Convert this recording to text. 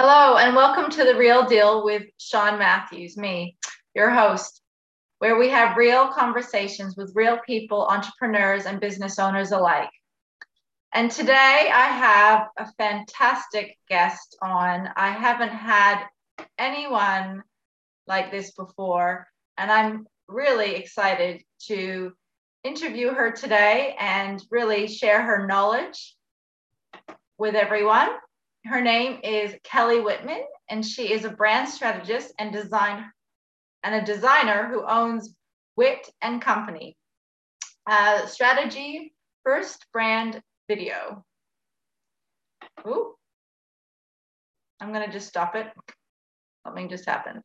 Hello, and welcome to The Real Deal with Shawn Matthews, me, your host, where we have real conversations with real people, entrepreneurs, and business owners alike. And today I have a fantastic guest on. I haven't had anyone like this before, and I'm really excited to interview her today and really share her knowledge with everyone. Her name is Kelly Wittman, and she is a brand strategist and design and a designer who owns Witt and Company. Uh, strategy first brand video. Ooh. I'm gonna just stop it. Something just happened.